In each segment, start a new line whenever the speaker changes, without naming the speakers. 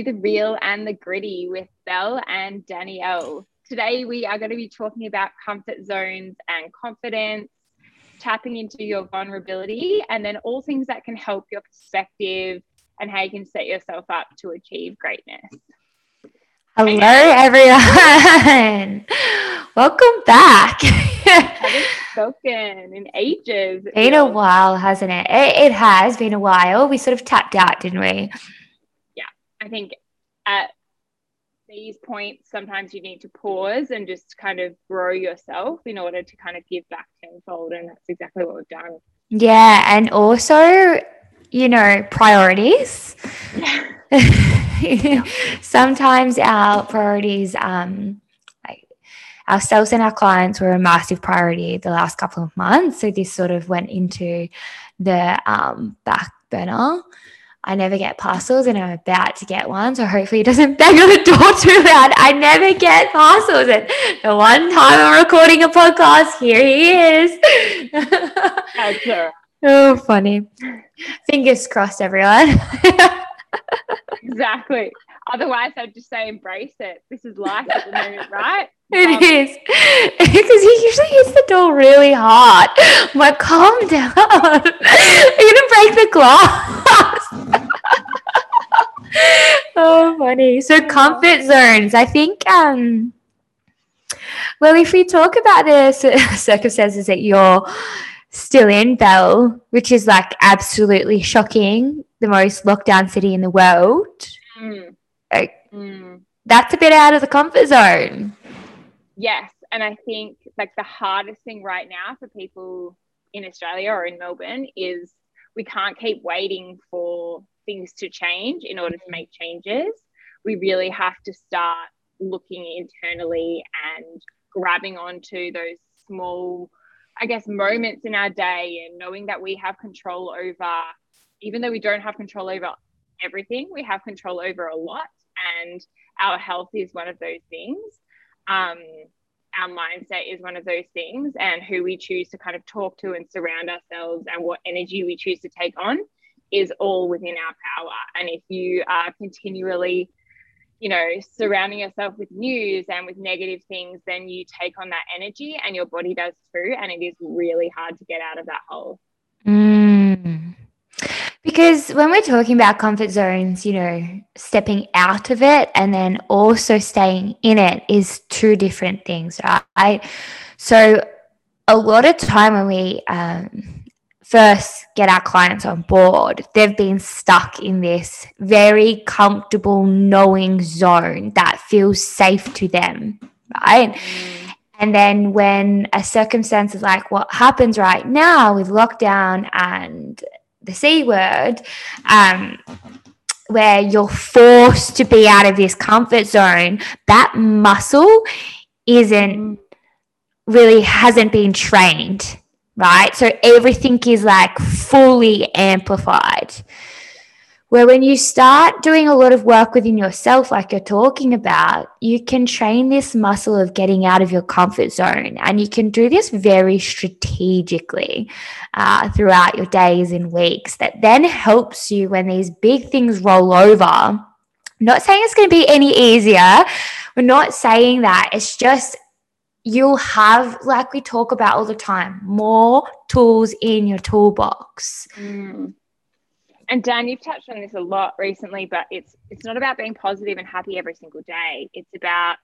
the real and the gritty with Belle and Danielle. Today, we are going to be talking about comfort zones and confidence, tapping into your vulnerability, and then all things that can help your perspective and how you can set yourself up to achieve greatness.
Hello, everyone. Welcome back.
haven't spoken in ages.
Been a while, hasn't it? it? It has been a while. We sort of tapped out, didn't we?
I think at these points, sometimes you need to pause and just kind of grow yourself in order to kind of give back tenfold. And that's exactly what we've done.
Yeah. And also, you know, priorities. Sometimes our priorities, um, like ourselves and our clients were a massive priority the last couple of months. So this sort of went into the um, back burner. I never get parcels and I'm about to get one. So hopefully it doesn't bang on the door too loud. I never get parcels. And the one time I'm recording a podcast, here he is.
That's
Oh, funny. Fingers crossed, everyone.
exactly. Otherwise, I'd just say embrace it. This is life at the moment, right?
It um, is because he usually hits the door really hard. I'm like, calm down. You're gonna break the glass. oh, funny. So comfort zones. I think. um Well, if we talk about the circumstances that you're still in, Belle, which is like absolutely shocking, the most lockdown city in the world. Mm. Like, mm. That's a bit out of the comfort zone.
Yes. And I think like the hardest thing right now for people in Australia or in Melbourne is we can't keep waiting for things to change in order to make changes. We really have to start looking internally and grabbing onto those small, I guess, moments in our day and knowing that we have control over, even though we don't have control over everything, we have control over a lot. And our health is one of those things um, our mindset is one of those things, and who we choose to kind of talk to and surround ourselves, and what energy we choose to take on is all within our power. And if you are continually, you know, surrounding yourself with news and with negative things, then you take on that energy, and your body does too. And it is really hard to get out of that hole.
Mm. Because when we're talking about comfort zones, you know, stepping out of it and then also staying in it is two different things, right? So, a lot of time when we um, first get our clients on board, they've been stuck in this very comfortable knowing zone that feels safe to them, right? Mm. And then when a circumstance is like what happens right now with lockdown and the C word, um, where you're forced to be out of this comfort zone, that muscle isn't really hasn't been trained, right? So everything is like fully amplified. Where when you start doing a lot of work within yourself, like you're talking about, you can train this muscle of getting out of your comfort zone. And you can do this very strategically uh, throughout your days and weeks. That then helps you when these big things roll over. I'm not saying it's going to be any easier. We're not saying that. It's just you'll have, like we talk about all the time, more tools in your toolbox.
Mm and Dan, you've touched on this a lot recently, but it's it's not about being positive and happy every single day. It's about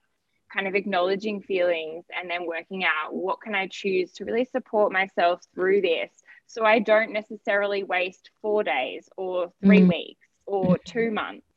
kind of acknowledging feelings and then working out what can I choose to really support myself through this so I don't necessarily waste 4 days or 3 mm. weeks or 2 months.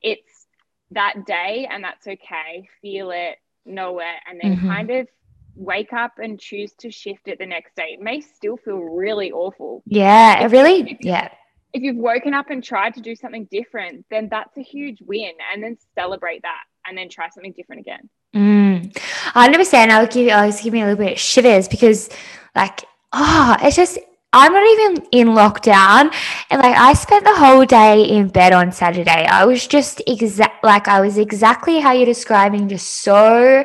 It's that day and that's okay. Feel it, know it and then mm-hmm. kind of wake up and choose to shift it the next day. It may still feel really awful.
Yeah, it really yeah
if you've woken up and tried to do something different, then that's a huge win. And then celebrate that and then try something different again.
Mm. I understand. I'll give you, I was giving me a little bit of shivers because, like, oh, it's just, I'm not even in lockdown. And like, I spent the whole day in bed on Saturday. I was just exact, like, I was exactly how you're describing, just so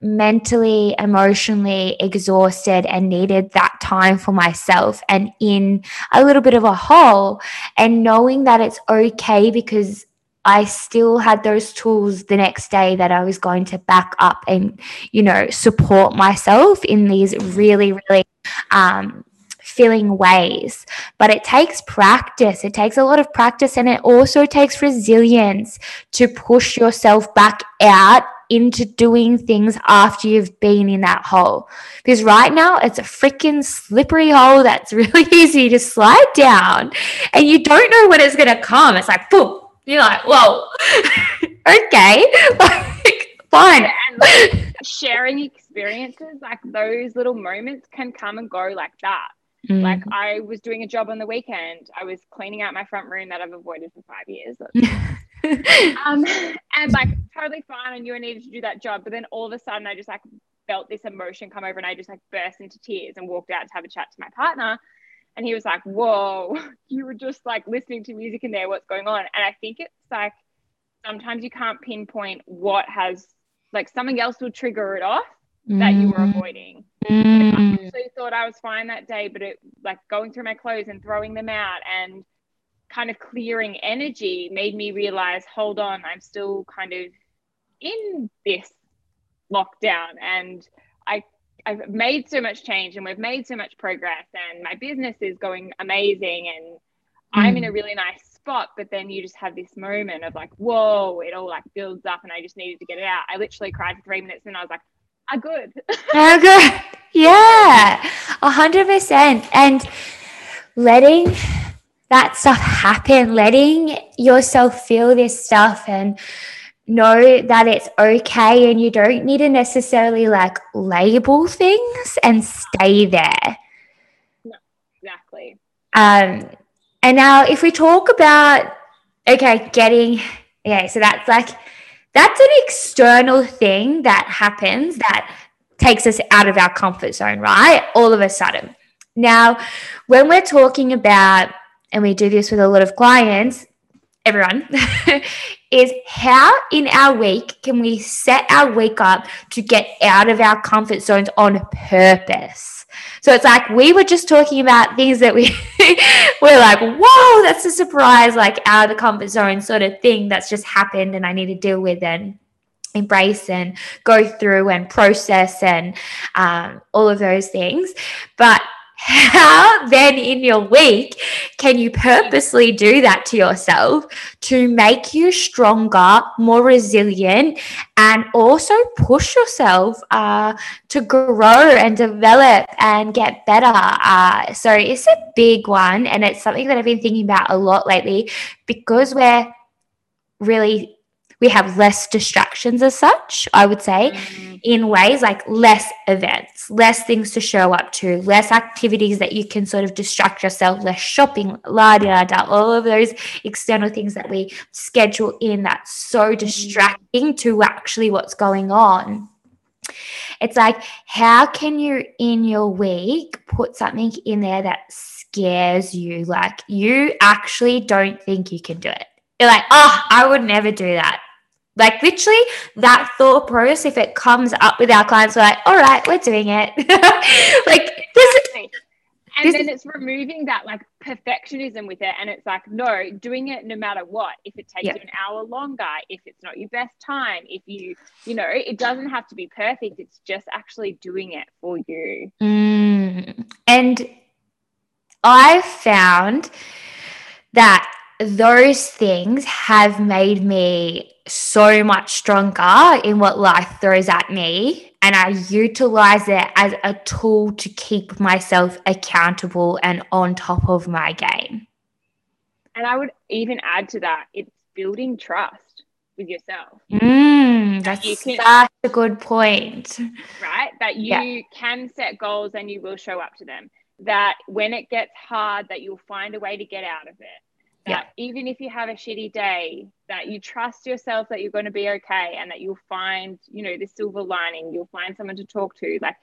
mentally, emotionally exhausted and needed that time for myself and in a little bit of a hole. And knowing that it's okay because I still had those tools the next day that I was going to back up and, you know, support myself in these really, really um, filling ways. But it takes practice. It takes a lot of practice and it also takes resilience to push yourself back out into doing things after you've been in that hole. Because right now it's a freaking slippery hole that's really easy to slide down and you don't know when it's going to come. It's like, boom, you're like, whoa, okay, like, fine.
And like, sharing experiences, like those little moments can come and go like that. Mm. Like I was doing a job on the weekend. I was cleaning out my front room that I've avoided for five years. Um, and like totally fine. I knew I needed to do that job, but then all of a sudden I just like felt this emotion come over and I just like burst into tears and walked out to have a chat to my partner. And he was like, Whoa, you were just like listening to music in there. What's going on? And I think it's like sometimes you can't pinpoint what has like something else will trigger it off that you were mm. avoiding. Mm. I actually thought I was fine that day, but it like going through my clothes and throwing them out and kind of clearing energy made me realize, hold on, I'm still kind of in this lockdown. And I I've made so much change and we've made so much progress and my business is going amazing and mm. I'm in a mm. really nice spot. But then you just have this moment of like whoa it all like builds up and I just needed to get it out. I literally cried for three minutes and I was like I good.
I good. Yeah. A hundred percent. And letting that stuff happen letting yourself feel this stuff and know that it's okay and you don't need to necessarily like label things and stay there.
No, exactly.
Um, and now if we talk about okay, getting yeah, so that's like that's an external thing that happens that takes us out of our comfort zone, right? All of a sudden. Now, when we're talking about, and we do this with a lot of clients, everyone, is how in our week can we set our week up to get out of our comfort zones on purpose? So it's like we were just talking about things that we we're like, whoa, that's a surprise, like out of the comfort zone sort of thing that's just happened and I need to deal with and embrace and go through and process and um, all of those things. But how then in your week can you purposely do that to yourself to make you stronger, more resilient, and also push yourself uh, to grow and develop and get better? Uh, so it's a big one, and it's something that I've been thinking about a lot lately because we're really we have less distractions as such, I would say, mm-hmm. in ways like less events, less things to show up to, less activities that you can sort of distract yourself, less shopping, la da da, all of those external things that we schedule in that's so mm-hmm. distracting to actually what's going on. It's like, how can you in your week put something in there that scares you? Like, you actually don't think you can do it. You're like, oh, I would never do that. Like literally that thought process, if it comes up with our clients, we're like, all right, we're doing it. like this
and this then it's removing that like perfectionism with it and it's like no doing it no matter what if it takes yeah. you an hour longer if it's not your best time if you you know it doesn't have to be perfect it's just actually doing it for you
mm. and i found that those things have made me so much stronger in what life throws at me. And I utilize it as a tool to keep myself accountable and on top of my game.
And I would even add to that, it's building trust with yourself.
Mm, that's you can, such a good point.
Right? That you yeah. can set goals and you will show up to them. That when it gets hard, that you'll find a way to get out of it that yeah. even if you have a shitty day that you trust yourself that you're going to be okay and that you'll find you know the silver lining you'll find someone to talk to. Like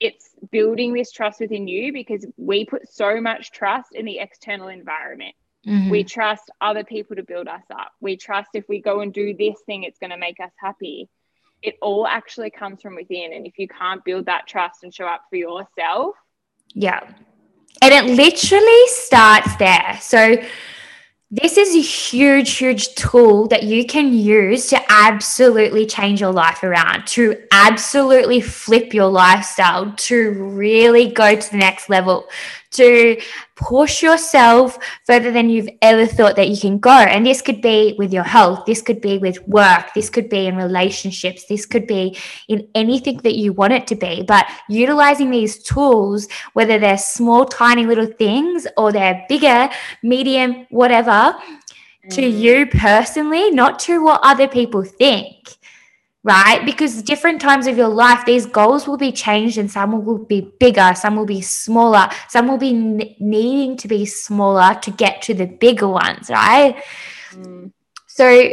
it's building this trust within you because we put so much trust in the external environment. Mm-hmm. we trust other people to build us up. We trust if we go and do this thing it's going to make us happy. It all actually comes from within and if you can't build that trust and show up for yourself
yeah. And it literally starts there. So this is a huge, huge tool that you can use to absolutely change your life around, to absolutely flip your lifestyle, to really go to the next level, to push yourself further than you've ever thought that you can go. And this could be with your health, this could be with work, this could be in relationships, this could be in anything that you want it to be. But utilizing these tools, whether they're small, tiny little things or they're bigger, medium, whatever, mm. to you personally, not to what other people think right? Because different times of your life, these goals will be changed and some will be bigger, some will be smaller, some will be n- needing to be smaller to get to the bigger ones, right? Mm. So,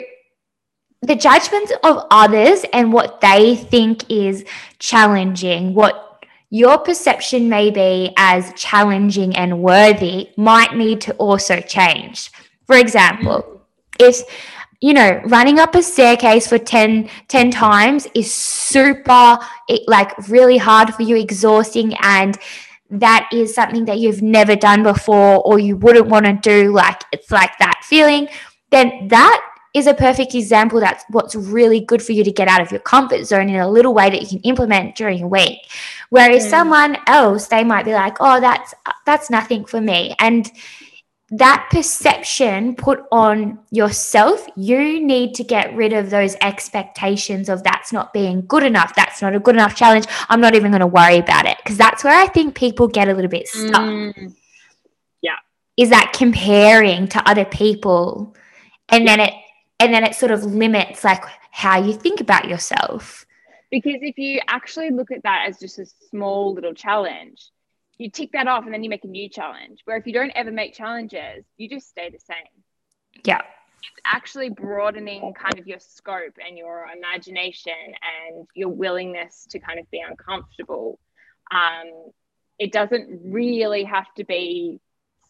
the judgments of others and what they think is challenging, what your perception may be as challenging and worthy, might need to also change. For example, if you know, running up a staircase for 10, 10 times is super, like, really hard for you, exhausting, and that is something that you've never done before or you wouldn't want to do, like, it's like that feeling, then that is a perfect example that's what's really good for you to get out of your comfort zone in a little way that you can implement during a week whereas mm. someone else they might be like oh that's that's nothing for me and that perception put on yourself, you need to get rid of those expectations of that's not being good enough. That's not a good enough challenge. I'm not even going to worry about it. Because that's where I think people get a little bit stuck.
Mm. Yeah.
Is that comparing to other people. And yeah. then it and then it sort of limits like how you think about yourself.
Because if you actually look at that as just a small little challenge, you tick that off and then you make a new challenge. Where if you don't ever make challenges, you just stay the same.
Yeah.
It's actually broadening kind of your scope and your imagination and your willingness to kind of be uncomfortable. Um, it doesn't really have to be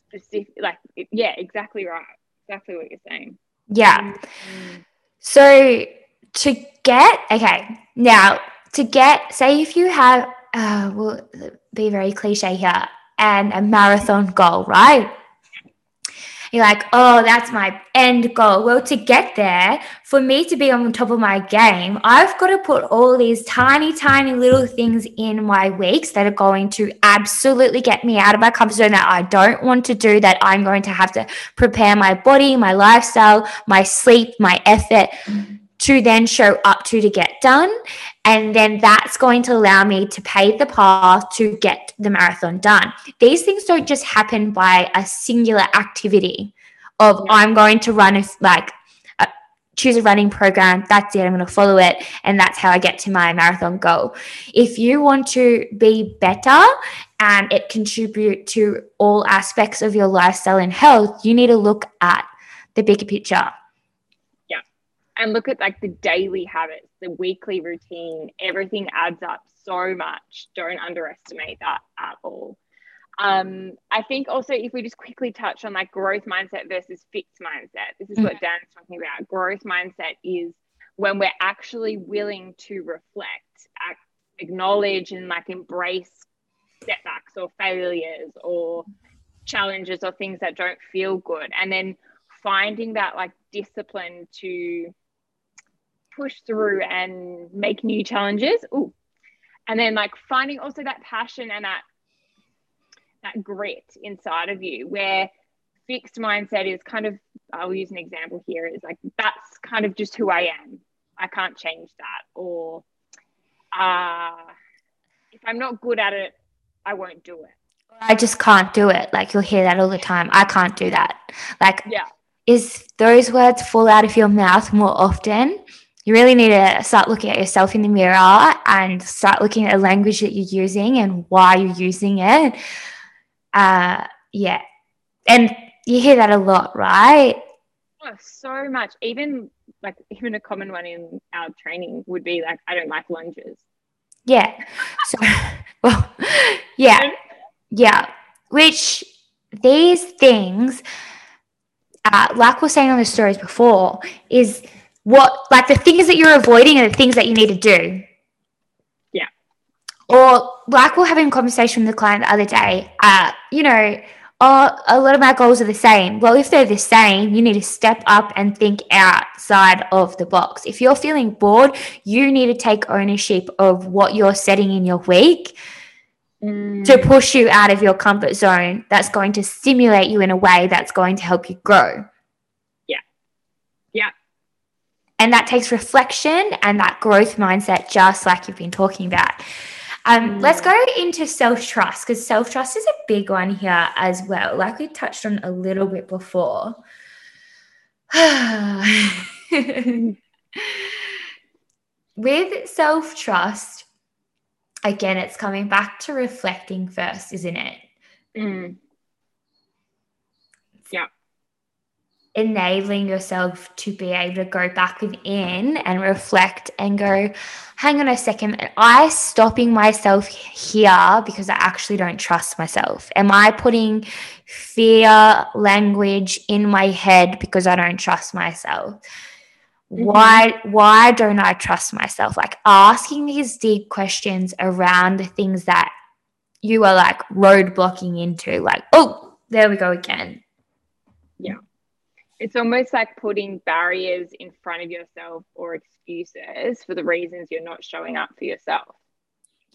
specific, like, yeah, exactly right. Exactly what you're saying.
Yeah. Mm-hmm. So to get, okay, now to get, say if you have uh, will be very cliche here, and a marathon goal, right? You're like, oh, that's my end goal. Well, to get there, for me to be on top of my game, I've got to put all these tiny, tiny little things in my weeks that are going to absolutely get me out of my comfort zone that I don't want to do, that I'm going to have to prepare my body, my lifestyle, my sleep, my effort. Mm-hmm to then show up to to get done. And then that's going to allow me to pave the path to get the marathon done. These things don't just happen by a singular activity of yeah. I'm going to run a, like uh, choose a running program. That's it. I'm going to follow it. And that's how I get to my marathon goal. If you want to be better and it contribute to all aspects of your lifestyle and health, you need to look at the bigger picture
and look at like the daily habits, the weekly routine, everything adds up so much. Don't underestimate that at all. Um, I think also if we just quickly touch on like growth mindset versus fixed mindset, this is what mm-hmm. Dan's talking about. Growth mindset is when we're actually willing to reflect, act, acknowledge, and like embrace setbacks or failures or challenges or things that don't feel good, and then finding that like discipline to push through and make new challenges. Ooh. And then like finding also that passion and that that grit inside of you where fixed mindset is kind of I'll use an example here is like that's kind of just who I am. I can't change that. Or uh if I'm not good at it, I won't do it.
I just can't do it. Like you'll hear that all the time. I can't do that. Like
yeah.
Is those words fall out of your mouth more often you really need to start looking at yourself in the mirror and start looking at the language that you're using and why you're using it. Uh, yeah. And you hear that a lot, right?
Oh, so much. Even like even a common one in our training would be like, I don't like lunges.
Yeah. So well, yeah. Yeah. Which these things, uh, like we are saying on the stories before, is what like the things that you're avoiding and the things that you need to do.
Yeah.
Or like we're having a conversation with the client the other day, uh, you know, oh, a lot of my goals are the same. Well, if they're the same, you need to step up and think outside of the box. If you're feeling bored, you need to take ownership of what you're setting in your week
Mm.
to push you out of your comfort zone. That's going to stimulate you in a way that's going to help you grow.
Yeah. Yeah.
And that takes reflection and that growth mindset, just like you've been talking about. Um,
Mm.
Let's go into self trust because self trust is a big one here as well. Like we touched on a little bit before. With self trust, again, it's coming back to reflecting first, isn't it?
Mm.
Enabling yourself to be able to go back within and reflect and go, hang on a second, am I stopping myself here because I actually don't trust myself? Am I putting fear language in my head because I don't trust myself? Mm-hmm. Why why don't I trust myself? Like asking these deep questions around the things that you are like roadblocking into, like, oh, there we go again.
It's almost like putting barriers in front of yourself or excuses for the reasons you're not showing up for yourself.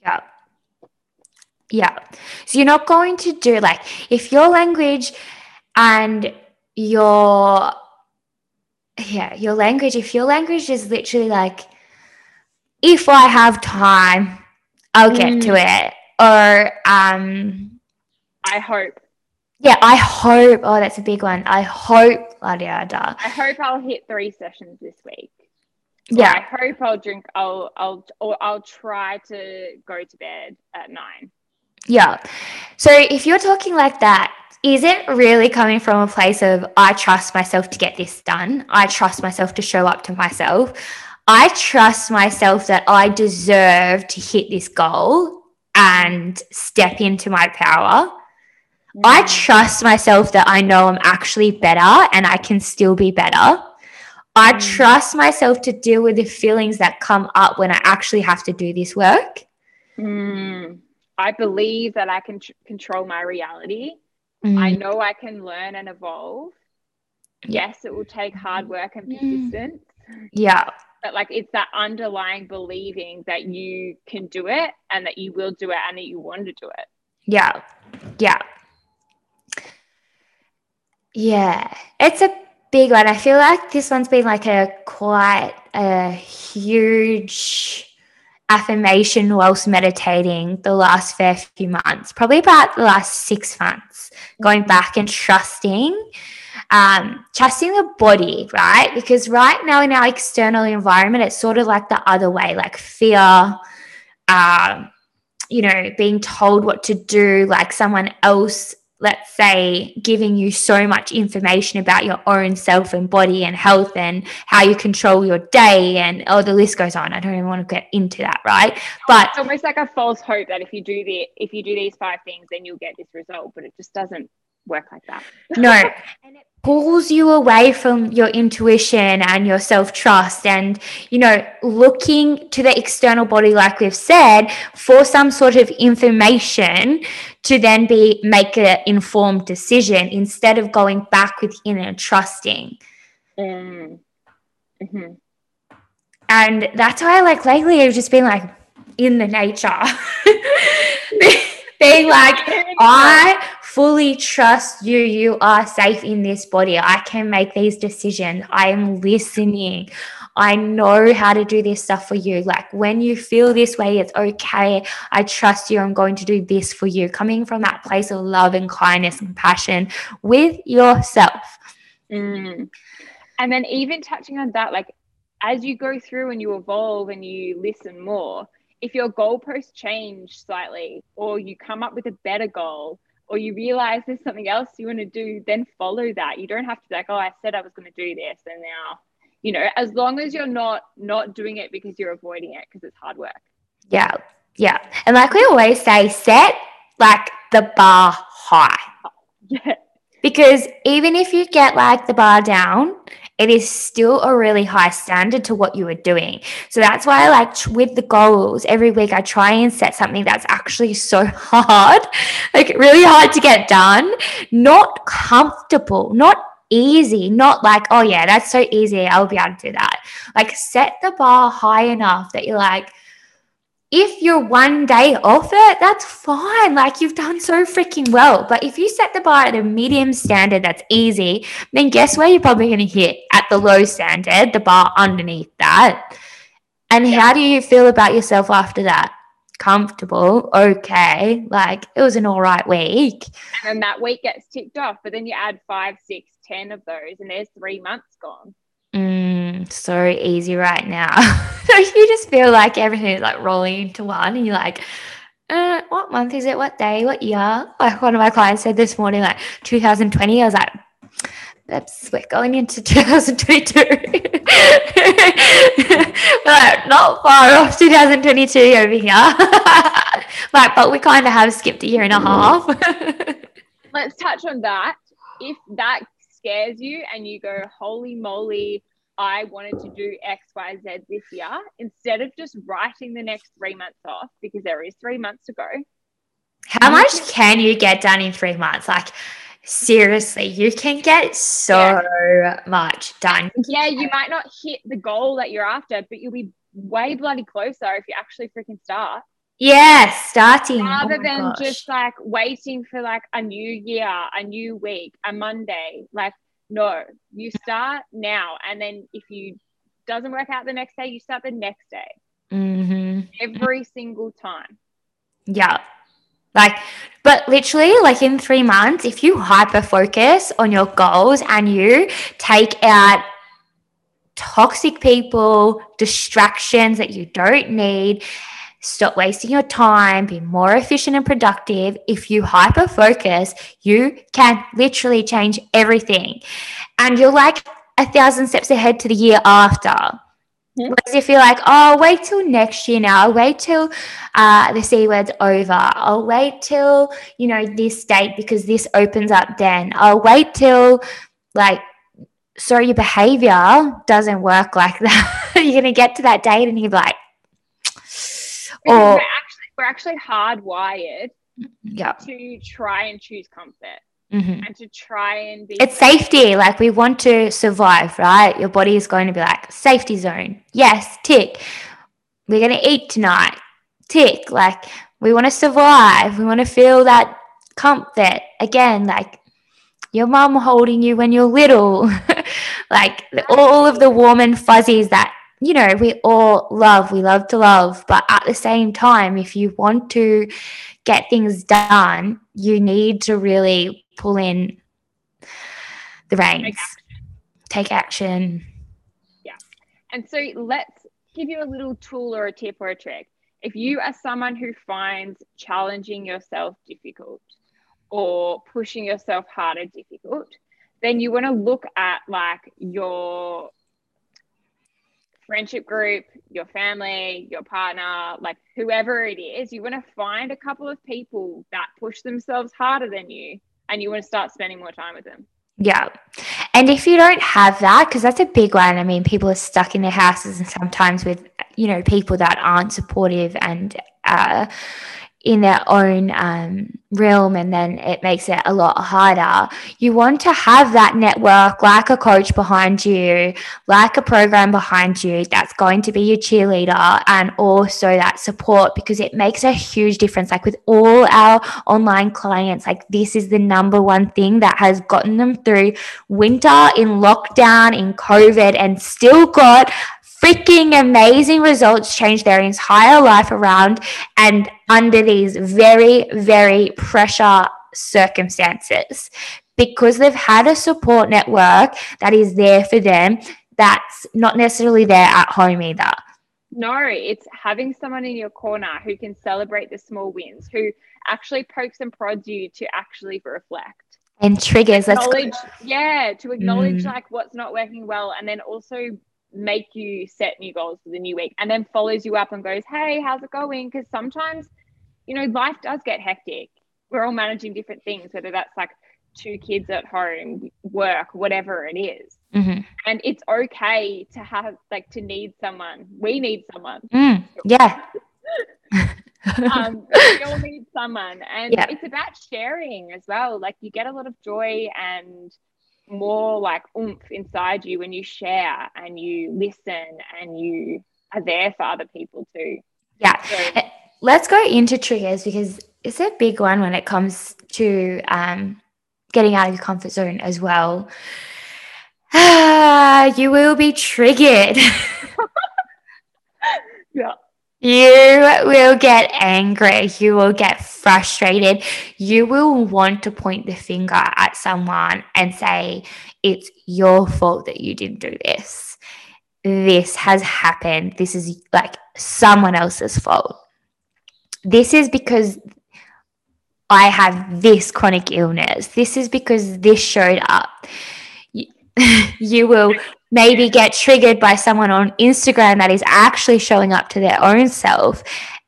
Yeah. Yeah. So you're not going to do like if your language and your yeah, your language, if your language is literally like if I have time, I'll get to it. Or um
I hope.
Yeah, I hope oh that's a big one. I hope la da da.
I hope I'll hit three sessions this week.
Yeah.
I hope I'll drink. I'll. I'll. Or I'll try to go to bed at nine.
Yeah. So if you're talking like that, is it really coming from a place of I trust myself to get this done? I trust myself to show up to myself. I trust myself that I deserve to hit this goal and step into my power. I trust myself that I know I'm actually better and I can still be better. I
Mm.
trust myself to deal with the feelings that come up when I actually have to do this work.
Mm. I believe that I can tr- control my reality. I
Mm,
know I can learn and evolve. Yes, it will take hard work and
Mm.
persistence,
yeah.
but like it's that underlying believing that you can do it and that you will do it and that you want to do it.
Yeah. Yeah. Yeah. It's a big one. I feel like this one's been like a quite a huge affirmation whilst meditating the last fair few months, probably about the last six months, going back and trusting. Um, trusting the body, right? Because right now in our external environment, it's sort of like the other way, like fear, um, you know, being told what to do, like someone else, let's say, giving you so much information about your own self and body and health and how you control your day. And oh, the list goes on. I don't even want to get into that, right? But
It's almost like a false hope that if you do the if you do these five things, then you'll get this result, but it just doesn't work like that.
no. And it pulls you away from your intuition and your self trust, and you know, looking to the external body, like we've said, for some sort of information to then be make an informed decision instead of going back within and trusting.
Mm. Mhm.
And that's why, like, lately I've just been like in the nature, being like, I fully trust you. You are safe in this body. I can make these decisions. I am listening. I know how to do this stuff for you. Like when you feel this way, it's okay. I trust you. I'm going to do this for you. Coming from that place of love and kindness and compassion with yourself.
Mm. And then even touching on that, like as you go through and you evolve and you listen more, if your goalposts change slightly, or you come up with a better goal, or you realize there's something else you want to do, then follow that. You don't have to be like, oh, I said I was going to do this, and now, you know, as long as you're not not doing it because you're avoiding it because it's hard work.
Yeah. Yeah. And like we always say, set like the bar high.
Yeah.
Because even if you get like the bar down, it is still a really high standard to what you are doing. So that's why I like with the goals every week, I try and set something that's actually so hard, like really hard to get done, not comfortable, not easy, not like, oh yeah, that's so easy. I'll be able to do that. Like set the bar high enough that you're like, if you're one day off it, that's fine. Like you've done so freaking well. But if you set the bar at a medium standard that's easy, then guess where you're probably going to hit at the low standard, the bar underneath that. And yeah. how do you feel about yourself after that? Comfortable, okay, like it was an all right week.
And that week gets ticked off, but then you add five, six, ten of those, and there's three months gone.
Mm, so easy right now. so you just feel like everything is like rolling into one, and you're like, uh, what month is it? What day? What year? Like one of my clients said this morning, like 2020. I was like, that's we're going into 2022. like, not far off 2022 over here. like, but we kind of have skipped a year and a half.
Let's touch on that. If that scares you and you go, holy moly, I wanted to do X, Y, Z this year, instead of just writing the next three months off, because there is three months to go.
How much can you get done in three months? Like, seriously, you can get so yeah. much done.
Yeah, you might not hit the goal that you're after, but you'll be way bloody closer if you actually freaking start.
Yeah, starting.
Oh Rather oh than gosh. just like waiting for like a new year, a new week, a Monday. Like, no, you start now. And then if you doesn't work out the next day, you start the next day.
Mm-hmm.
Every single time.
Yeah. Like, but literally, like in three months, if you hyper focus on your goals and you take out toxic people, distractions that you don't need, Stop wasting your time, be more efficient and productive. If you hyper focus, you can literally change everything. And you're like a thousand steps ahead to the year after. Yeah. Whereas if you're like, oh, I'll wait till next year now, I'll wait till uh, the C word's over, I'll wait till, you know, this date because this opens up then, I'll wait till like, so your behavior doesn't work like that. you're going to get to that date and you're like,
or we're actually, we're actually hardwired
yeah.
to try and choose comfort.
Mm-hmm.
and to try and be
it's safety. Like we want to survive right? Your body is going to be like safety zone. Yes tick. We're going to eat tonight. Tick. Like we want to survive. We want to feel that comfort. Again like your mom holding you when you're little. Like all of the warm and fuzzies that you know, we all love, we love to love, but at the same time, if you want to get things done, you need to really pull in the reins, take action. Take action.
Yeah. And so let's give you a little tool or a tip or a trick. If you are someone who finds challenging yourself difficult or pushing yourself harder difficult, then you want to look at like your friendship group, your family, your partner, like whoever it is, you want to find a couple of people that push themselves harder than you and you want to start spending more time with them.
Yeah. And if you don't have that, because that's a big one, I mean, people are stuck in their houses and sometimes with, you know, people that aren't supportive and, uh, in their own um, realm and then it makes it a lot harder. You want to have that network like a coach behind you, like a program behind you that's going to be your cheerleader and also that support because it makes a huge difference. Like with all our online clients, like this is the number one thing that has gotten them through winter in lockdown, in COVID, and still got freaking amazing results change their entire life around and under these very, very pressure circumstances because they've had a support network that is there for them that's not necessarily there at home either.
No, it's having someone in your corner who can celebrate the small wins, who actually pokes and prods you to actually reflect.
And triggers.
Acknowledge, yeah, to acknowledge mm. like what's not working well and then also make you set new goals for the new week and then follows you up and goes, Hey, how's it going? Because sometimes, you know, life does get hectic. We're all managing different things, whether that's like two kids at home, work, whatever it is.
Mhm.
And it's okay to have like to need someone. We need someone.
Mm, yeah.
um, we all need someone. And
Yeah.
it's about sharing as well. Like you get a lot of joy and more like oomph inside you when you share and you listen and you are there for other people too.
Yeah.
So
Let's go into triggers because it's a big one when it comes to um, getting out of your comfort zone as well. you will be triggered.
yeah.
You will get angry. You will get frustrated. You will want to point the finger at someone and say, It's your fault that you didn't do this. This has happened. This is like someone else's fault. This is because I have this chronic illness. This is because this showed up. You, you will maybe get triggered by someone on Instagram that is actually showing up to their own self.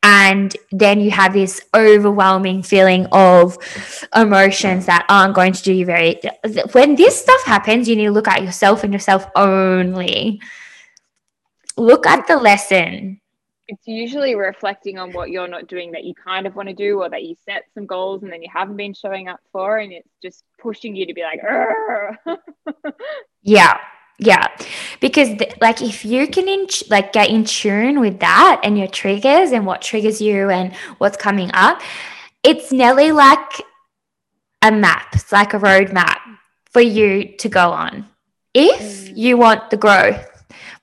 And then you have this overwhelming feeling of emotions that aren't going to do you very. When this stuff happens, you need to look at yourself and yourself only. Look at the lesson.
It's usually reflecting on what you're not doing that you kind of want to do or that you set some goals and then you haven't been showing up for. And it's just pushing you to be like,
Yeah. Yeah. Because th- like if you can in- like get in tune with that and your triggers and what triggers you and what's coming up, it's nearly like a map. It's like a roadmap for you to go on. If
Mm.
you want the growth,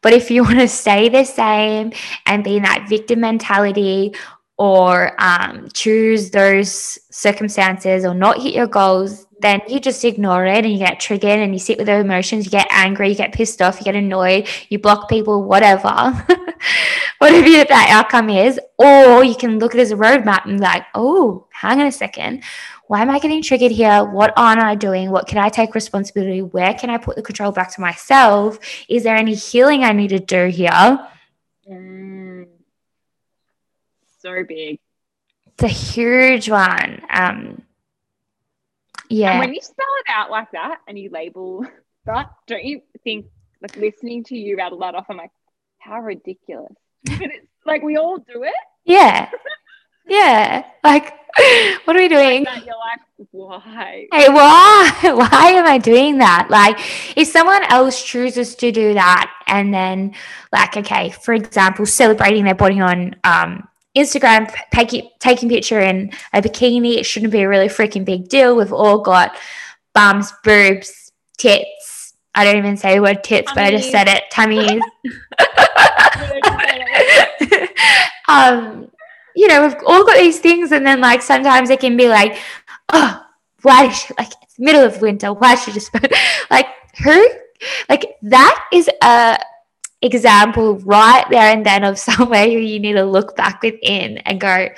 but if you want to stay the same and be in that victim mentality or um, choose those circumstances or not hit your goals, then you just ignore it and you get triggered and you sit with the emotions, you get angry, you get pissed off, you get annoyed, you block people, whatever. whatever that outcome is. Or you can look at it as a roadmap and like, oh, hang on a second. Why am I getting triggered here? What aren't I doing? What can I take responsibility? Where can I put the control back to myself? Is there any healing I need to do here?
Mm. So big.
It's a huge one. Um,
And
yeah.
when you spell it out like that and you label that, don't you think, like listening to you rattle that off, I'm like, how ridiculous. But it's like we all do it.
Yeah. Yeah. Like, what are we doing?
That you're like, why?
Hey, why? Why am I doing that? Like, if someone else chooses to do that, and then, like, okay, for example, celebrating their body on um, Instagram, taking taking picture in a bikini, it shouldn't be a really freaking big deal. We've all got bums, boobs, tits. I don't even say the word tits, but I just said it. Tummies. um, you know, we've all got these things, and then like sometimes it can be like, oh, why did she like it's middle of winter? Why should just like who? Like that is a example right there and then of somewhere you need to look back within and go,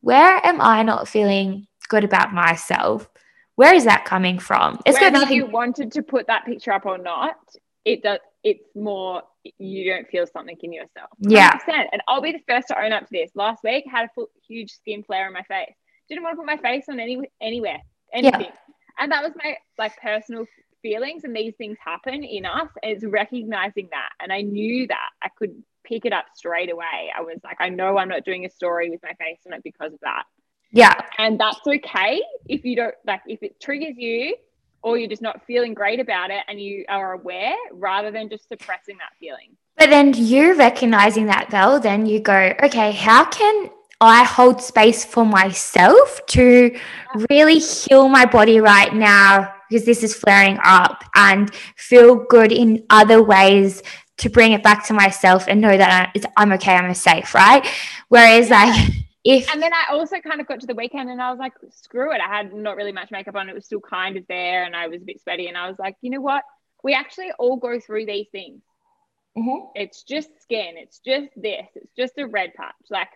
where am I not feeling good about myself? Where is that coming from? It's got
Whether
nothing.
you wanted to put that picture up or not, it does. It's more you don't feel something in yourself.
Yeah.
100%. And I'll be the first to own up to this. Last week, I had a full, huge skin flare on my face. Didn't want to put my face on any anywhere, anything. And that was my like personal feelings. And these things happen in us. And it's recognizing that. And I knew that I could pick it up straight away. I was like, I know I'm not doing a story with my face on it because of that.
Yeah.
And that's okay if you don't like if it triggers you or you're just not feeling great about it and you are aware rather than just suppressing that feeling.
But then you recognizing that, Belle, then you go, okay, how can I hold space for myself to really heal my body right now because this is flaring up and feel good in other ways to bring it back to myself and know that I'm okay, I'm safe, right? Whereas, like, if
And then I also kind of got to the weekend and I was like, screw it. I had not really much makeup on. It was still kind of there and I was a bit sweaty. And I was like, you know what? We actually all go through these things. Mm-hmm. It's just skin. It's just this. It's just a red patch. Like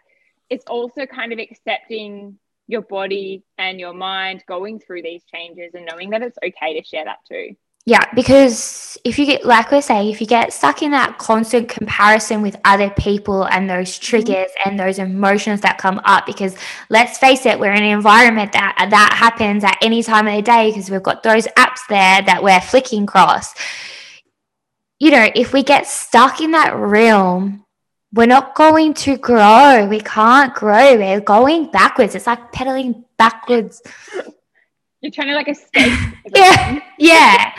it's also kind of accepting your body and your mind going through these changes and knowing that it's okay to share that too.
Yeah, because if you get, like we're saying, if you get stuck in that constant comparison with other people and those mm-hmm. triggers mm-hmm. and those emotions that come up, because let's face it, we're in an environment that that happens at any time of the day because we've got those apps there that we're flicking across. You know, if we get stuck in that realm, we're not going to grow. We can't grow. We're going backwards. It's like pedaling backwards.
You're trying to like escape.
yeah, yeah.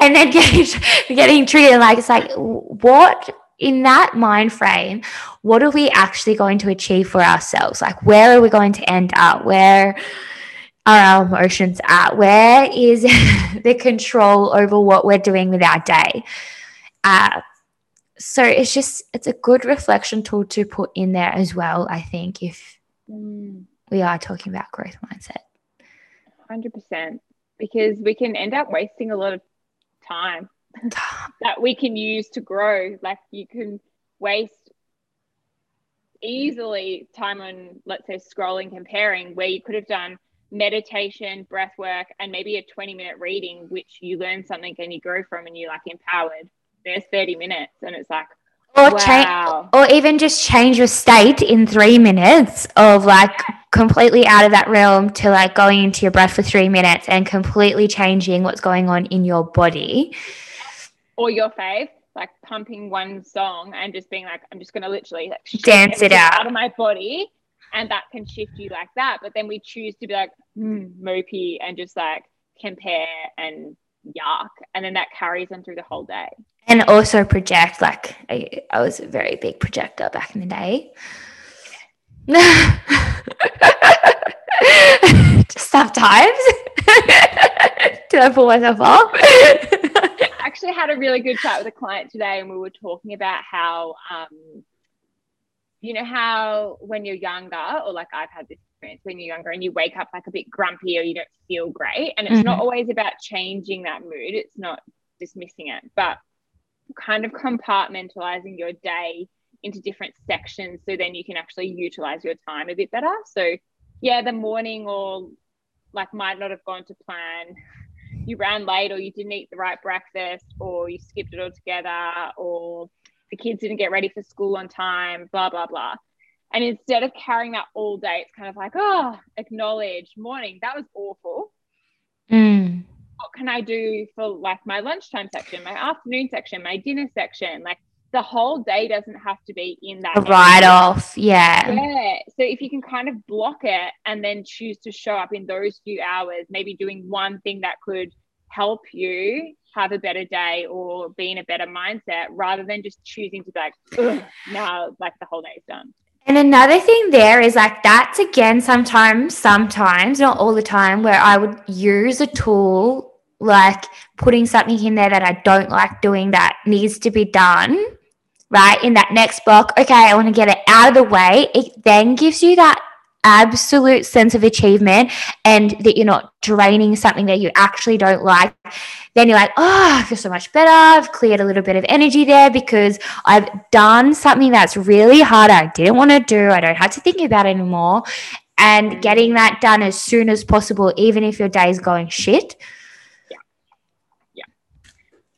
And then getting getting treated like it's like what in that mind frame, what are we actually going to achieve for ourselves? Like where are we going to end up? Where are our emotions at? Where is the control over what we're doing with our day? Uh, so it's just it's a good reflection tool to put in there as well. I think if mm. we are talking about growth mindset.
100% because we can end up wasting a lot of time that we can use to grow. Like you can waste easily time on, let's say, scrolling, comparing, where you could have done meditation, breath work, and maybe a 20 minute reading, which you learn something and you grow from and you're like empowered. There's 30 minutes, and it's like,
or wow. change or even just change your state in three minutes of like completely out of that realm to like going into your breath for three minutes and completely changing what's going on in your body
or your fave like pumping one song and just being like i'm just going to literally like
dance it out.
out of my body and that can shift you like that but then we choose to be like mm, mopey and just like compare and yuck and then that carries on through the whole day.
And also project like I, I was a very big projector back in the day. Just sometimes. Did i pull myself off?
I actually had a really good chat with a client today and we were talking about how um, you know how when you're younger or like i've had this when you're younger and you wake up like a bit grumpy or you don't feel great and it's mm-hmm. not always about changing that mood it's not dismissing it but kind of compartmentalizing your day into different sections so then you can actually utilize your time a bit better. So, yeah, the morning or like might not have gone to plan. You ran late, or you didn't eat the right breakfast, or you skipped it altogether, or the kids didn't get ready for school on time, blah, blah, blah. And instead of carrying that all day, it's kind of like, oh, acknowledge morning, that was awful.
Mm
what can I do for like my lunchtime section, my afternoon section, my dinner section? Like the whole day doesn't have to be in that
write off. Yeah.
Yeah. So if you can kind of block it and then choose to show up in those few hours, maybe doing one thing that could help you have a better day or be in a better mindset rather than just choosing to be like, now like the whole day's done.
And another thing there is like that's again sometimes, sometimes, not all the time, where I would use a tool like putting something in there that I don't like doing that needs to be done, right? In that next block, okay, I want to get it out of the way. It then gives you that absolute sense of achievement and that you're not draining something that you actually don't like, then you're like, oh, I feel so much better. I've cleared a little bit of energy there because I've done something that's really hard. I didn't want to do. I don't have to think about it anymore. And getting that done as soon as possible, even if your day is going shit, yeah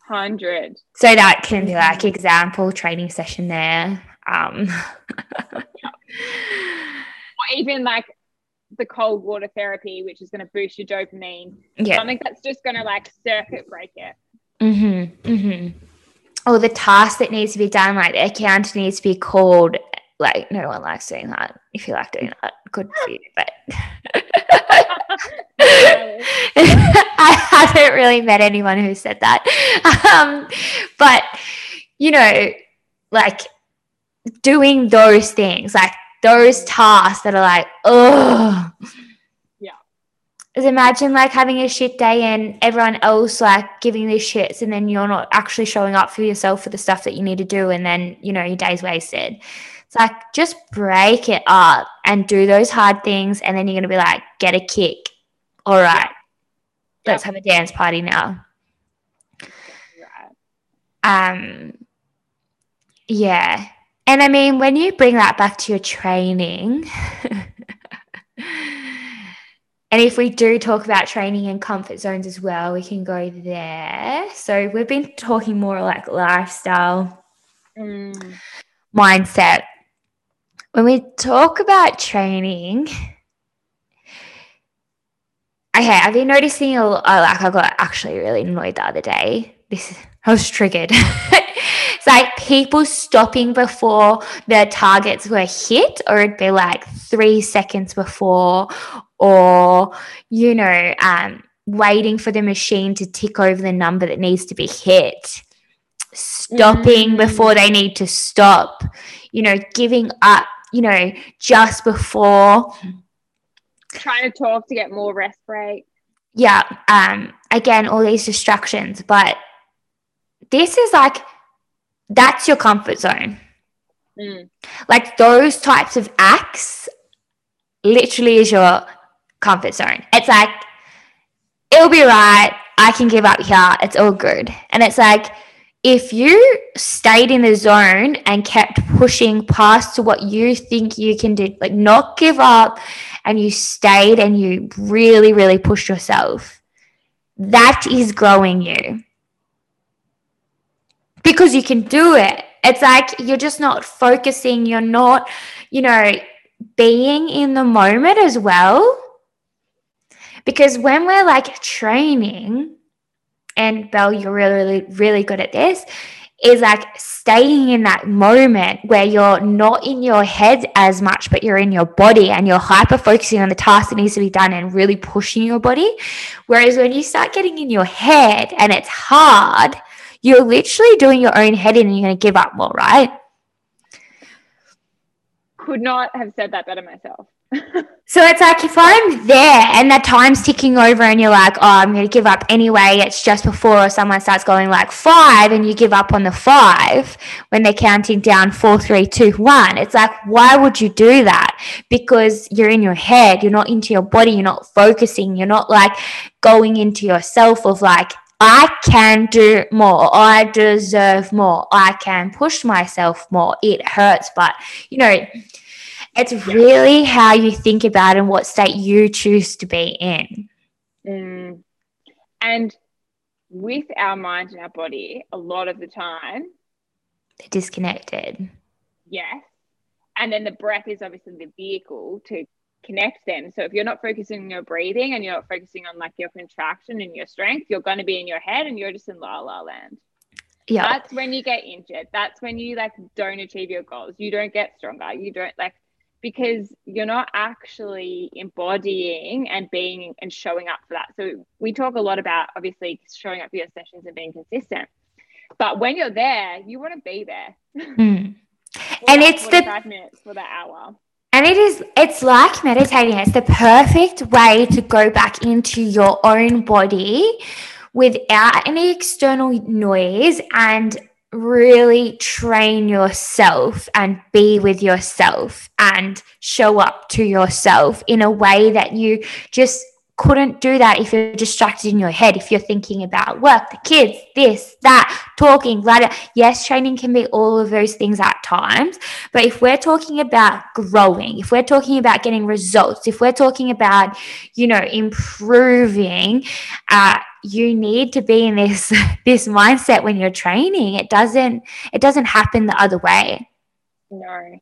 Hundred.
So that can be like example training session there. Um or
even like the cold water therapy, which is going to boost your dopamine.
Yeah.
Something that's just going to like circuit break it.
Mm-hmm. Mm-hmm. Or the task that needs to be done, like the account needs to be called. Like no one likes doing that. If you like doing that, good for you. But I haven't really met anyone who said that. Um, but, you know, like doing those things, like those tasks that are like, oh.
Yeah.
Imagine like having a shit day and everyone else like giving these shits and then you're not actually showing up for yourself for the stuff that you need to do and then, you know, your day's wasted. It's like just break it up and do those hard things and then you're going to be like, get a kick all right, yeah. let's have a dance party now. Right. Um, yeah. And I mean, when you bring that back to your training, And if we do talk about training and comfort zones as well, we can go there. So we've been talking more like lifestyle,
Mm.
mindset. When we talk about training, okay, I've been noticing a lot. Like I got actually really annoyed the other day. This I was triggered. it's like people stopping before their targets were hit, or it'd be like three seconds before, or you know, um, waiting for the machine to tick over the number that needs to be hit stopping
Mm.
before they need to stop, you know, giving up, you know, just before.
Trying to talk to get more rest break.
Yeah. Um, again, all these distractions, but this is like that's your comfort zone.
Mm.
Like those types of acts literally is your comfort zone. It's like it'll be right. I can give up here. It's all good. And it's like if you stayed in the zone and kept pushing past to what you think you can do, like not give up, and you stayed and you really, really pushed yourself, that is growing you because you can do it. It's like you're just not focusing, you're not, you know, being in the moment as well. Because when we're like training, and Belle, you're really, really, really good at this, is like staying in that moment where you're not in your head as much, but you're in your body and you're hyper focusing on the task that needs to be done and really pushing your body. Whereas when you start getting in your head and it's hard, you're literally doing your own head in and you're going to give up more, right?
Could not have said that better myself.
So it's like if I'm there and the time's ticking over and you're like, oh, I'm going to give up anyway, it's just before someone starts going like five and you give up on the five when they're counting down four, three, two, one. It's like, why would you do that? Because you're in your head, you're not into your body, you're not focusing, you're not like going into yourself of like, I can do more. I deserve more. I can push myself more. It hurts, but you know, it's really how you think about and what state you choose to be in.
Mm. And with our mind and our body, a lot of the time,
They're disconnected.
yes. And then the breath is obviously the vehicle to connect them. So if you're not focusing on your breathing and you're not focusing on like your contraction and your strength, you're going to be in your head and you're just in la la land.
Yeah.
That's when you get injured. That's when you like don't achieve your goals. You don't get stronger. You don't like because you're not actually embodying and being and showing up for that. So we talk a lot about obviously showing up for your sessions and being consistent. But when you're there, you want to be there.
Mm. And it's the-
45 minutes for the hour.
And it is, it's like meditating. It's the perfect way to go back into your own body without any external noise and really train yourself and be with yourself and show up to yourself in a way that you just couldn't do that if you're distracted in your head, if you're thinking about work, the kids, this, that, talking, blah. Yes, training can be all of those things at times. But if we're talking about growing, if we're talking about getting results, if we're talking about, you know, improving, uh, you need to be in this this mindset when you're training. It doesn't it doesn't happen the other way.
No.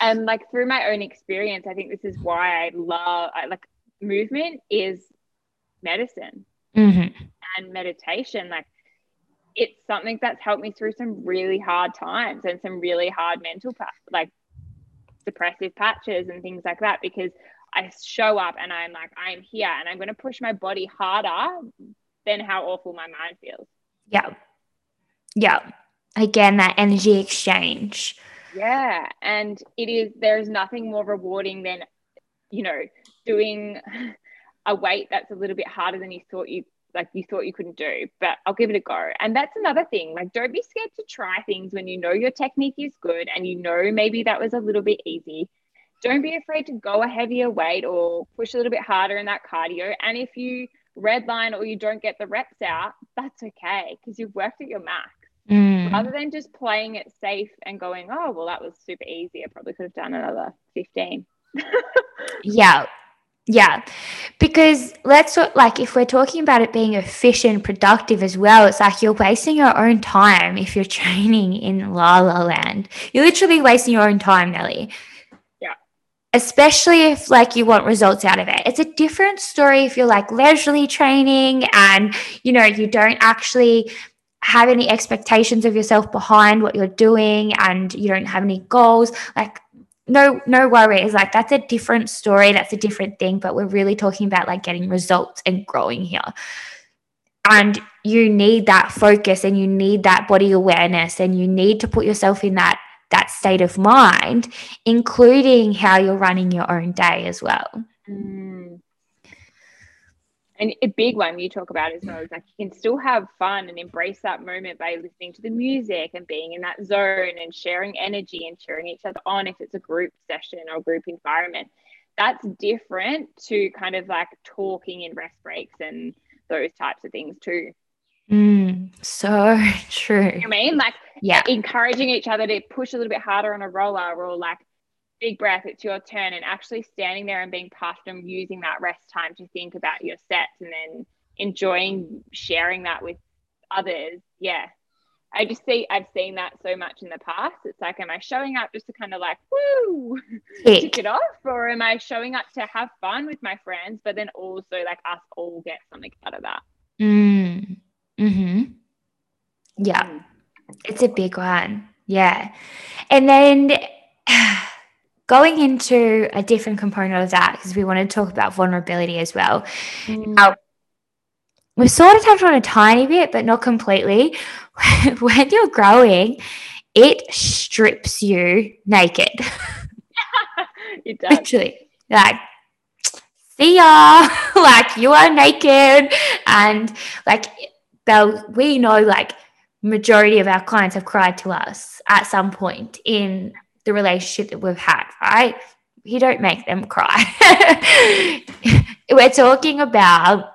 And like through my own experience, I think this is why I love I like movement is medicine
Mm-hmm.
and meditation. Like it's something that's helped me through some really hard times and some really hard mental pa- like depressive patches and things like that because I show up and I'm like I'm here and I'm going to push my body harder than how awful my mind feels.
Yeah. Yeah. Again, that energy exchange.
Yeah, and it is there's nothing more rewarding than you know doing a weight that's a little bit harder than you thought you like you thought you couldn't do, but I'll give it a go. And that's another thing. Like don't be scared to try things when you know your technique is good and you know maybe that was a little bit easy. Don't be afraid to go a heavier weight or push a little bit harder in that cardio. And if you redline or you don't get the reps out, that's okay because you've worked at your max
Mm.
rather than just playing it safe and going, oh, well, that was super easy. I probably could have done another 15.
Yeah. Yeah. Because let's like if we're talking about it being efficient, productive as well, it's like you're wasting your own time if you're training in La La Land. You're literally wasting your own time, Nelly.
Yeah.
Especially if like you want results out of it. It's a different story if you're like leisurely training and you know you don't actually have any expectations of yourself behind what you're doing and you don't have any goals. Like no no worries. Like that's a different story. That's a different thing but we're really talking about like getting results and growing here. And you need that focus and you need that body awareness and you need to put yourself in that that state of mind including how you're running your own day as well.
Mm and a big one you talk about as well is like you can still have fun and embrace that moment by listening to the music and being in that zone and sharing energy and cheering each other on if it's a group session or group environment. That's different to kind of like talking in rest breaks and those types of things too.
Mm, so true.
You know I mean? Like
yeah.
encouraging each other to push a little bit harder on a roller or like big breath, it's your turn, and actually standing there and being and using that rest time to think about your sets and then enjoying sharing that with others. Yeah. I just see I've seen that so much in the past. It's like, am I showing up just to kind of like woo tick it off, or am I showing up to have fun with my friends, but then also like us all get something out of that?
Mm. Hmm. Yeah, mm. it's a big one. Yeah, and then going into a different component of that, because we want to talk about vulnerability as well. Mm. Uh, we've sort of touched on a tiny bit, but not completely. when you're growing, it strips you naked.
it does.
Literally. Like, see ya. like, you are naked. And, like, Belle, we know, like, majority of our clients have cried to us at some point in the relationship that we've had, right? You don't make them cry. We're talking about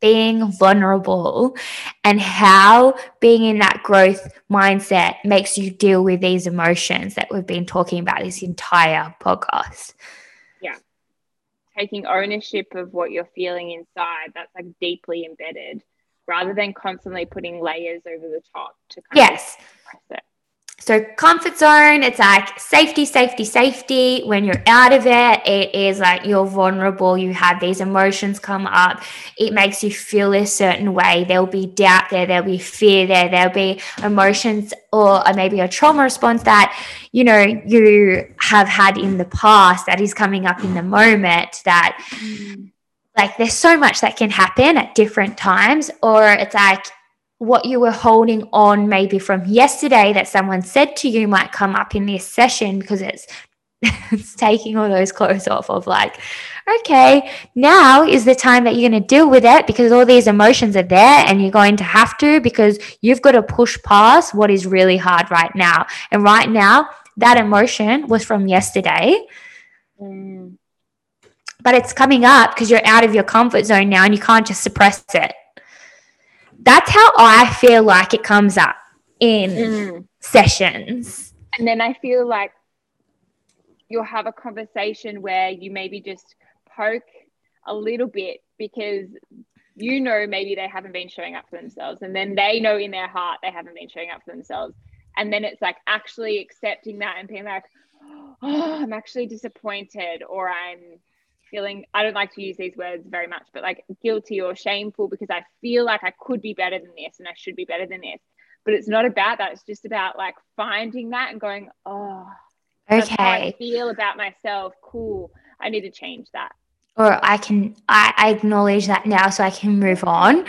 being vulnerable and how being in that growth mindset makes you deal with these emotions that we've been talking about this entire podcast.
Yeah. Taking ownership of what you're feeling inside, that's like deeply embedded rather than constantly putting layers over the top to kind
yes. of. So, comfort zone, it's like safety, safety, safety. When you're out of it, it is like you're vulnerable. You have these emotions come up. It makes you feel a certain way. There'll be doubt there, there'll be fear there, there'll be emotions or maybe a trauma response that, you know, you have had in the past that is coming up in the moment that. Mm. Like, there's so much that can happen at different times, or it's like what you were holding on maybe from yesterday that someone said to you might come up in this session because it's it's taking all those clothes off of like okay now is the time that you're going to deal with it because all these emotions are there and you're going to have to because you've got to push past what is really hard right now. And right now that emotion was from yesterday. Mm. but it's coming up because you're out of your comfort zone now and you can't just suppress it that's how I feel like it comes up in mm. sessions.
And then I feel like you'll have a conversation where you maybe just poke a little bit because you know maybe they haven't been showing up for themselves and then they know in their heart they haven't been showing up for themselves and then it's like actually accepting that and being like oh i'm actually disappointed or i'm feeling I don't like to use these words very much, but like guilty or shameful because I feel like I could be better than this and I should be better than this. But it's not about that. It's just about like finding that and going, oh,
okay.
I feel about myself. Cool. I need to change that
or I can I, I, acknowledge that now so I can move on.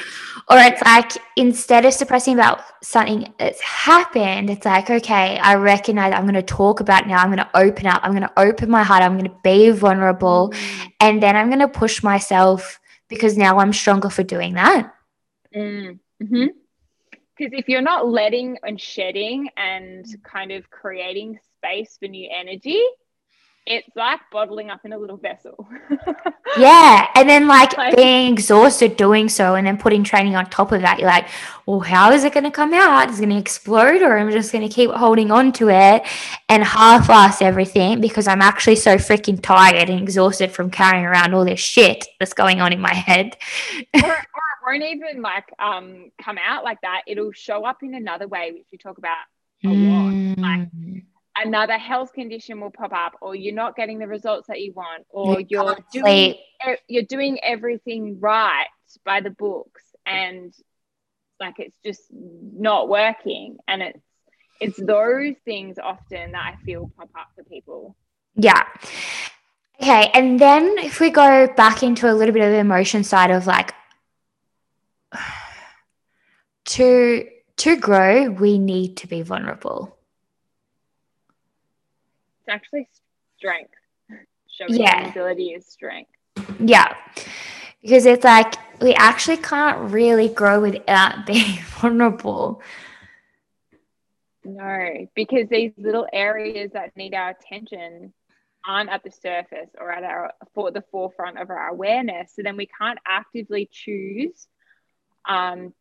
Or it's like instead of suppressing about something that's happened, it's like, okay, I recognize I'm gonna talk about now. I'm gonna open up, I'm gonna open my heart, I'm gonna be vulnerable, mm. and then I'm gonna push myself because now I'm stronger for doing that.
Mm. hmm Because if you're not letting and shedding and kind of creating space for new energy, it's like bottling up in a little vessel.
yeah. And then like, like, being exhausted doing so and then putting training on top of that, you're like, well, how is it going to come out? Is it going to explode or I'm just going to keep holding on to it and half ass everything because I'm actually so freaking tired and exhausted from carrying around all this shit that's going on in my head.
or, or it won't even like um come out like that. It'll show up in another way, which we talk about a mm. lot. Like mm another health condition will pop up or you're not getting the results that you want or you you're doing you're doing everything right by the books and like it's just not working and it's it's those things often that I feel pop up for people.
Yeah. Okay, and then if we go back into a little bit of the emotion side of like to to grow, we need to be vulnerable
actually strength. Showing yeah. ability is strength.
Yeah. Because it's like we actually can't really grow without being vulnerable.
No, because these little areas that need our attention aren't at the surface or at our for the forefront of our awareness. So then we can't actively choose um,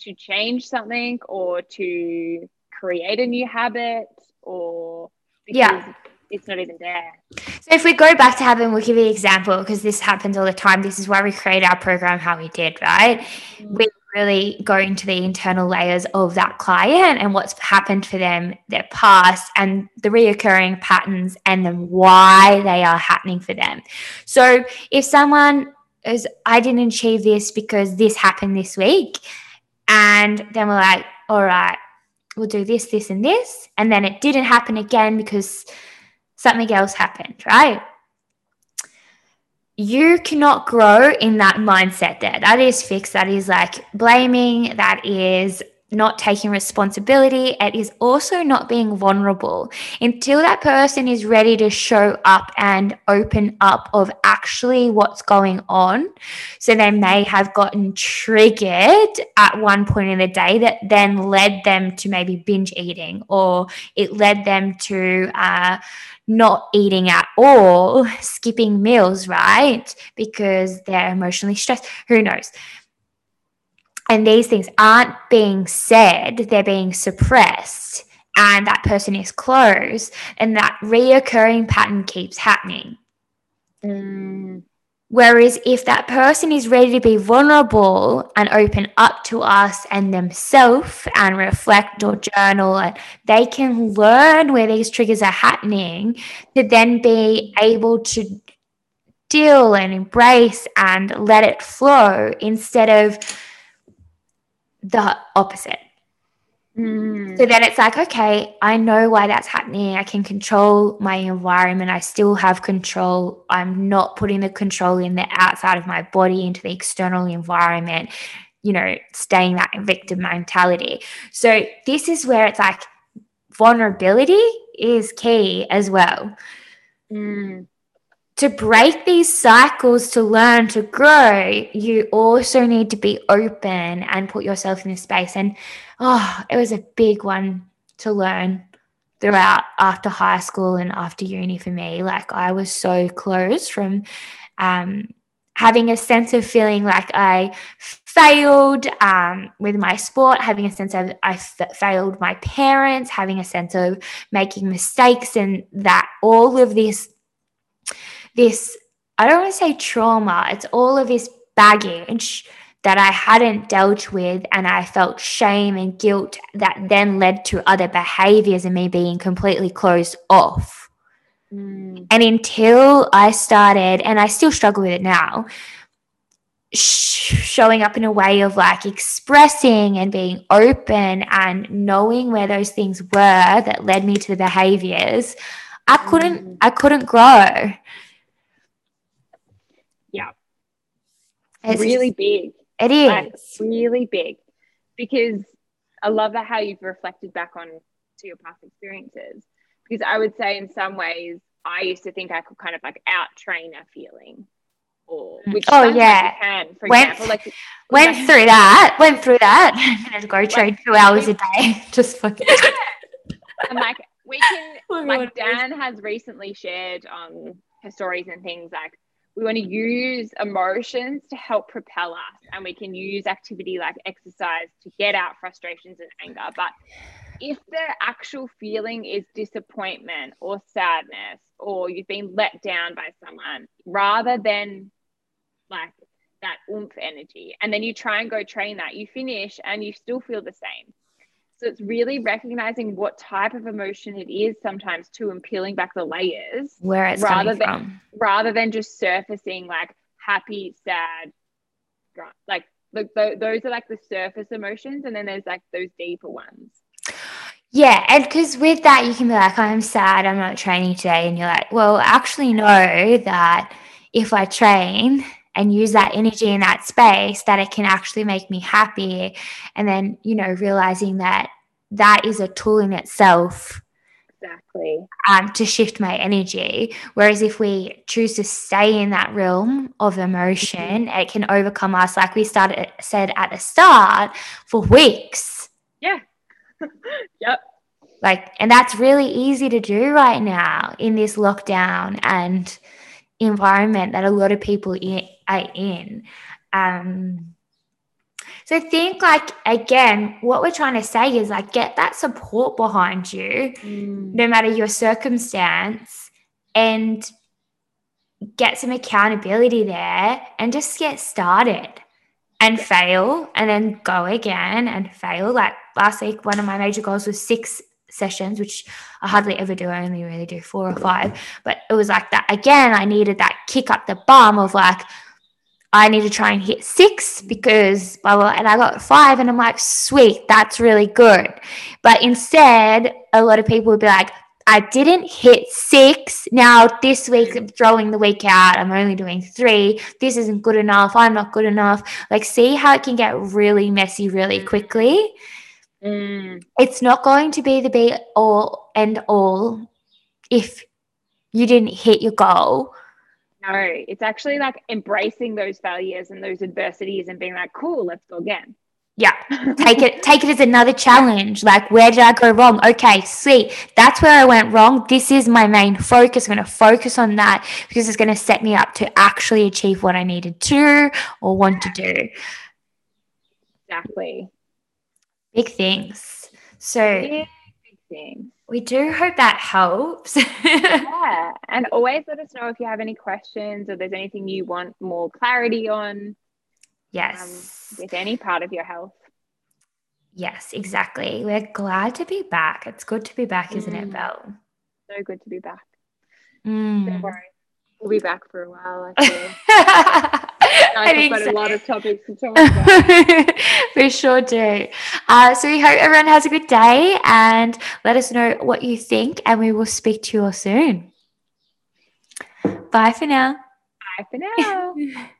to change something or to create a new habit or
yeah
it's not even there.
So if we go back to having, we'll give you an example because this happens all the time. This is why we create our program how we did, right? Mm-hmm. We really go into the internal layers of that client and what's happened for them, their past, and the reoccurring patterns, and then why they are happening for them. So if someone is, I didn't achieve this because this happened this week, and then we're like, all right, we'll do this, this, and this. And then it didn't happen again because something else happened, right? You cannot grow in that mindset there. That is fixed. That is like blaming. That is not taking responsibility. It is also not being vulnerable until that person is ready to show up and open up of actually what's going on. So they may have gotten triggered at one point in the day that then led them to maybe binge eating or it led them to, uh, not eating at all, skipping meals, right? Because they're emotionally stressed. Who knows? And these things aren't being said, they're being suppressed, and that person is closed, and that reoccurring pattern keeps happening. Mm. Whereas if that person is ready to be vulnerable and open up to us and themselves and reflect or journal, and they can learn where these triggers are happening to then be able to deal and embrace and let it flow instead of the opposite. Mm. So then it's like, okay, I know why that's happening. I can control my environment. I still have control. I'm not putting the control in the outside of my body into the external environment, you know, staying that victim mentality. So this is where it's like vulnerability is key as well. Mm to break these cycles to learn to grow, you also need to be open and put yourself in a space. And oh, it was a big one to learn throughout after high school and after uni for me. Like I was so close from um, having a sense of feeling like I failed um, with my sport, having a sense of I f- failed my parents, having a sense of making mistakes, and that all of this this, I don't want to say trauma, it's all of this baggage that I hadn't dealt with, and I felt shame and guilt that then led to other behaviors and me being completely closed off. Mm. And until I started, and I still struggle with it now, sh- showing up in a way of like expressing and being open and knowing where those things were that led me to the behaviors, I couldn't, mm. I couldn't grow.
It's really big.
It is like,
really big because I love that how you've reflected back on to your past experiences. Because I would say in some ways I used to think I could kind of like out train a feeling. Or mm. which
oh yeah,
can, for
went,
example, like
went like, through that, went through that. I'm gonna go train two hours a day, just fucking.
and like we can oh like Dan has recently shared on her stories and things like we want to use emotions to help propel us and we can use activity like exercise to get out frustrations and anger. But if the actual feeling is disappointment or sadness or you've been let down by someone rather than like that oomph energy and then you try and go train that you finish and you still feel the same so it's really recognizing what type of emotion it is sometimes too and peeling back the layers
where it's rather than from.
rather than just surfacing like happy, sad, like like those are like the surface emotions, and then there's like those deeper ones.
Yeah, and because with that you can be like, I'm sad, I'm not training today, and you're like, well, actually know that if I train and use that energy in that space that it can actually make me happy. And then you know realizing that that is a tool in itself
exactly.
um, to shift my energy. Whereas if we choose to stay in that realm of emotion mm-hmm. it can overcome us like we started said at the start for weeks.
Yeah. Yep.
Like and that's really easy to do right now in this lockdown and environment that a lot of people in, are in. Um, so think like again, what we're trying to say is like get that support behind you, mm. no matter your circumstance, and get some accountability there and just get started and fail and then go again and fail. Like last week, one of my major goals was six sessions, which I hardly ever do. I only really do four or five. But it was like that again. I needed that kick up the bum of like, I need to try and hit six because blah, blah, and I got five, and I'm like, sweet, that's really good. But instead, a lot of people would be like, I didn't hit six. Now, this week, I'm throwing the week out. I'm only doing three. This isn't good enough. I'm not good enough. Like, see how it can get really messy really mm. quickly. Mm. It's not going to be the be all and all if you didn't hit your goal.
No, it's actually like embracing those failures and those adversities and being like, cool, let's go again.
Yeah. take it take it as another challenge. Like where did I go wrong? Okay, sweet. That's where I went wrong. This is my main focus. I'm going to focus on that because it's going to set me up to actually achieve what I needed to or want to do.
Exactly.
Big things. So
big, big things.
We do hope that helps.
yeah. And always let us know if you have any questions or there's anything you want more clarity on.
Yes.
Um, with any part of your health.
Yes, exactly. We're glad to be back. It's good to be back, isn't it, mm. Belle?
So good to be back.
Mm. Don't
worry. We'll be back for a while, I feel. I, think got so. a lot of topics to talk about.
we sure do. Uh, so we hope everyone has a good day and let us know what you think, and we will speak to you all soon. Bye for now.
Bye for now.